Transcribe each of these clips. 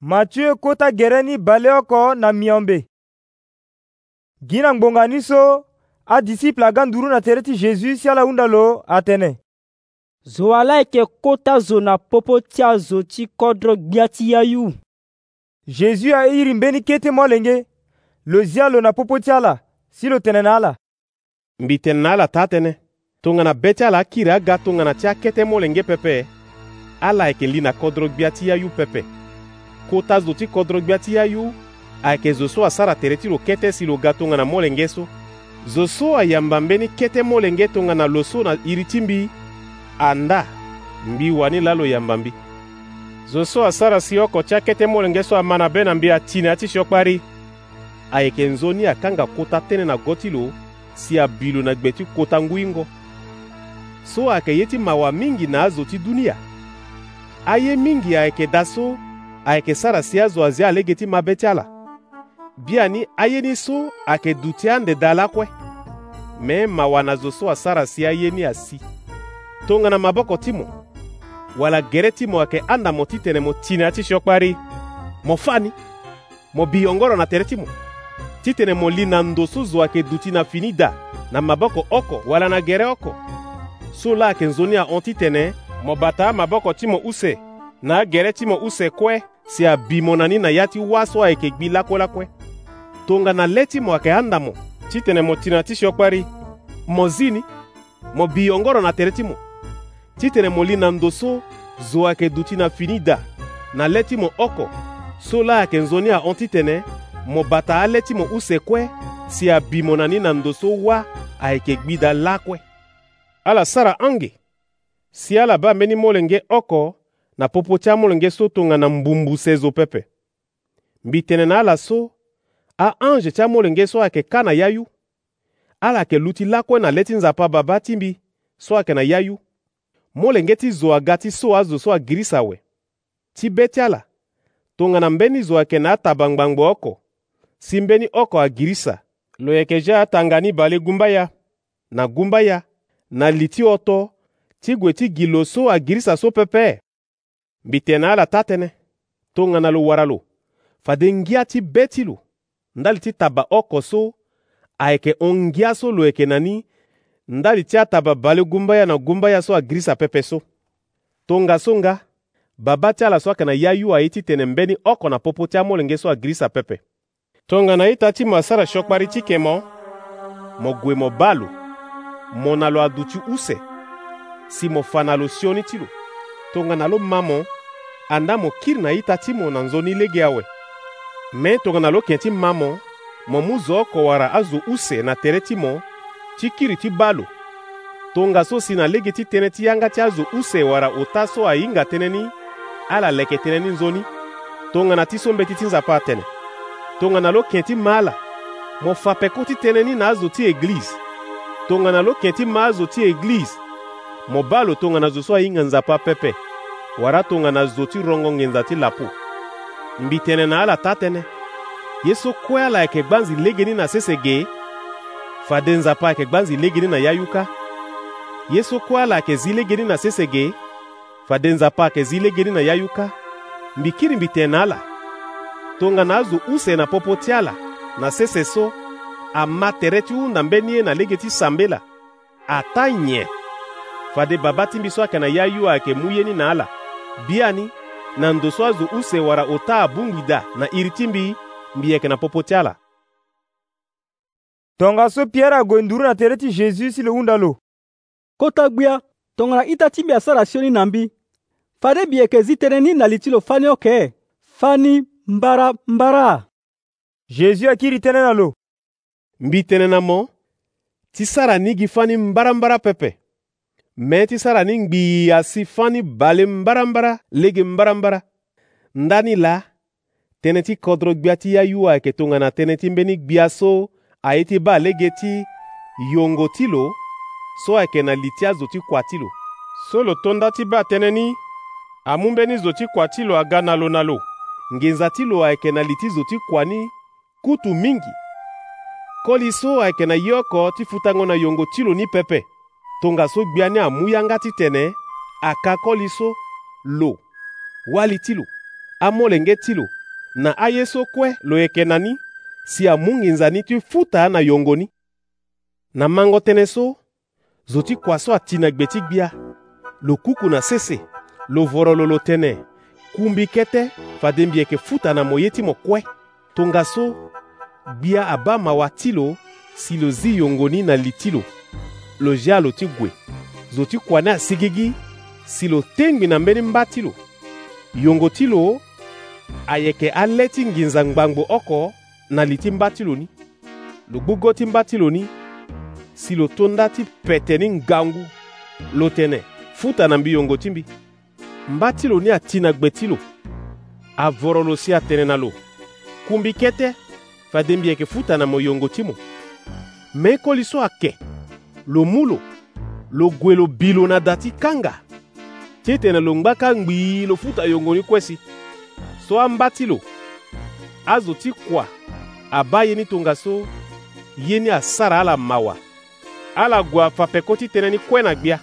Matieu kota gere ni bale oko na miombe gi na ngbonga ni so adisiple aga nduru na tere ti jésus si ala hunda lo atene zo ala yeke kota zo na popo ti azo ti kodro gbia ti ya yu jésus airi mbeni kete molenge lo zia lo na popo ti ala si lo tene na ala mbi tene na ala taa tënë tongana be ti ala akiri aga tongana ti akete molenge pepe ala yeke li na kodro gbia ti ya yu pepe kota zo ti kodrogbia ti ayo ayeke zo so asara tere ti lo kete si lo ga tongana molenge so zo so ayamba mbeni kete molenge tongana lo so na iri ti mbi anda mbi wani la lo yamba mbi zo so asara si oko ti akete molenge so ama na be na mbi atini ya ti siokpa ri ayeke nzoni akanga kota tënë na go ti lo si abi lo na gbe ti kota nguingo so ayeke ye ti mawa mingi na azo ti dunia aye mingi ayeke da so ayeke sara si azo azia alege ti mabe ti ala bi ani ayeni so ayeke duû ti andeda ala kue me mawa na zo so asara si ayeni asi tongana maboko ti mo wala gere ti mo ayeke anda mo titene mo tini ya ti siokpari mo fâ ni mo bi hongoro na tere ti mo titene mo li na ndo so zo ayeke duti na fini da na maboko oko wala na gere oko so la ayeke nzoni ahon titene mo bata amaboko ti mo use na agere ti mo use kue si abimo na ni na ya ti waso ayeke gbi lakuelakue tongana lê ti mo ayeke anda mo ti tene mo tene na ti siokpe ri mo zi ni mo bii hongoro na tere ti mo ti tene mo li na ndo so zo ayeke duti na finida na lê ti mo oko so la ayeke nzoni ahon titene mo bata alê ti mo use kue si abi mo na ni na ndo so wâ ayeke gbida lakue ala sara ange si ala ba mbeni molenge oko na popo ti amolenge so tongana mbumbu so zo pepe mbi tene na ala so aange ti amolenge so ayeke kâ na ya yu ala yeke lu ti lakue na le ti nzapa babâ ti mbi so ayeke na ya yu molenge ti zo aga ti so azo so agirisa awe ti be ti ala tongana mbeni zo ayeke na atabangbangba oko si mbeni oko agirisa lo yeke za atangani bale ngumba ya na ngumba ya na li ti oto ti gue ti gi lo so agirisa so pepe mbitena ala tatënë tongana lo wara lo fa de ngia ti be ti lo ndali ti taba oko so ayeke ongia so lo yeke na ni ndali ti ataba bale gumbaya na gumbaya so agrisa pepe so tongaso-nga babâ ti ala so ayeke na ya yu aye titene mbeni oko na popo ti amolenge so agrisa pepe tongana ita ti mo asara siokpari ti yeke mo mo gue mo bâ lo mo na lo aduti use si mo fa na lo sioni ti lo tongana lo ma mo andamo kiri na ita ti mo na nzoni lege awe me tongana lo yɛn ti ma mo mo mu zo oko wara azo use na tere ti mo ti kiri ti ba lo tongaso si na lege ti tënë ti yanga ti azo use wara ota so ahinga tënë ni ala leke tënë ni nzoni tongana ti so mbeti ti nzapa atene tongana lo yɛn ti ma ala mo fa peko ti tënë ni na azo ti eglize tongana lo yɛn ti ma azo ti eglize mo ba lo tongana zo so ahinga nzapa pepe wara tongana zo ti rongo ngenza ti lapo mbi tene na ala ta tënë ye so kue ala yeke gba nzi legeni na sese ge fade nzapa yeke gba nzi legeni na yayuka ye so kue ala yeke zi legeni na sese ge fade nzapa yeke zi legeni na yayuka mbi kiri mbi tene na ala tongana azo use na popo ti ala na sese so ama tere ti hunda mbeni ye na lege ti sambela ata nyen fade babâ ti mbi so ayeke na ya yu ayeke mu ye ni na ala biani na ndo ndoso azụ usewara ụta bụ mgbida na iri iritimbi mbieke na popotala tongaso pierre ague nduru na tere ti jésus si lo hunda lo kota gbia tongana ita ti biasara sioni na mbi fade bieke zi tere ni na li ti lo fani oke fani mbarambara. mbara jésus akiri tënë na lo mbi tënë na mo ti sara nigi fani mbarambara pepe mɛti sara ni ngbii asi fani balen barambara legen barambara ndani la tënë ti kodro gbia ti yayuwa yeke tongana tënë ti mbeni gbia so aye ti ba lege ti yongo ti lo so ayeke na li ti azo ti kua ti lo so lo tonda ti ba tënë ni amû mbeni zo ti kua ti lo aga na lo na lo ngenza ti lo ayeke na li ti zo ti kua ni kutu mingi koli so ayeke na ye oko ti futango na yongo ti lo ni pepe tongaso gbia ni amuyanga ti tene akakɔ li so lo wali ti lo amolenge ti lo na aye so kue lo yeke na ni si amû nginzani ti futa na yongo ni na mango tënë so zo ti kua so atini gbe ti gbia lo kuku na sese lo voro lo lo tene kumbi kete fade mbi yeke futa na mo ye ti mo kue tongaso gbia abâ mawa ti lo si lo zi yongo ni na li ti lo lozia lo ti gue zo ti kua ni asigi gi si lo tëngbi na mbeni mba ti lo yongo ti lo ayeke ale ti nginza ngbangbo oko na li ti mba ti lo ni lo gbugo ti mba ti lo ni si lo tonda ti pete ni ngangu lo tene futa na mbi yongo ti mbi mba ti lo ni ati na gbe ti lo avoro lo si atene na lo kumbi kete fade mbi yeke futa na mo yongo ti mo meko li so ayeke lo mu lo lo gue lo bi lo na da ti kanga ti e tene lo ngba kangbìi lo futa yongoni kuesi so ambâ ti lo azo ti kua abâ ye ni tongaso ye ni asara ala mawa ala gue afapeko ti tënë ni kue na gbia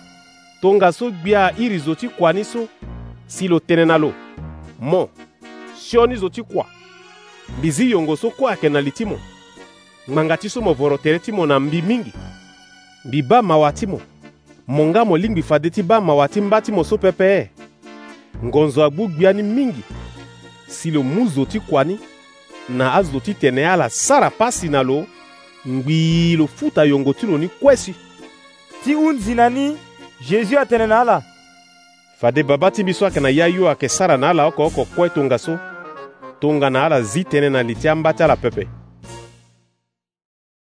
tongaso gbia iri zo ti kua ni so si lo tënë na lo mo sioni zo ti kua mbi zi yongo so kue ayeke na li ti mo ngbanga ti so mo voro tere ti mo na mbi mingi mbi ba mawa ti mo mo nga mo lingbi fade ti ba mawa ti ngba ti mo so pɛpɛɛ e. ngonzo agbu gbia ni mingi si lo mu zo ti kua ni na azo ti tene ala sara pasi na lo ngbii lo futa yongo ti lo ni kue si ti hunzi na ni jésus atene na ala fade babâ ti mbi so ayeke na ya yo ayeke sara na ala oko oko kue tongaso tonga na ala zi tënë na li ti ambâ ti ala pepe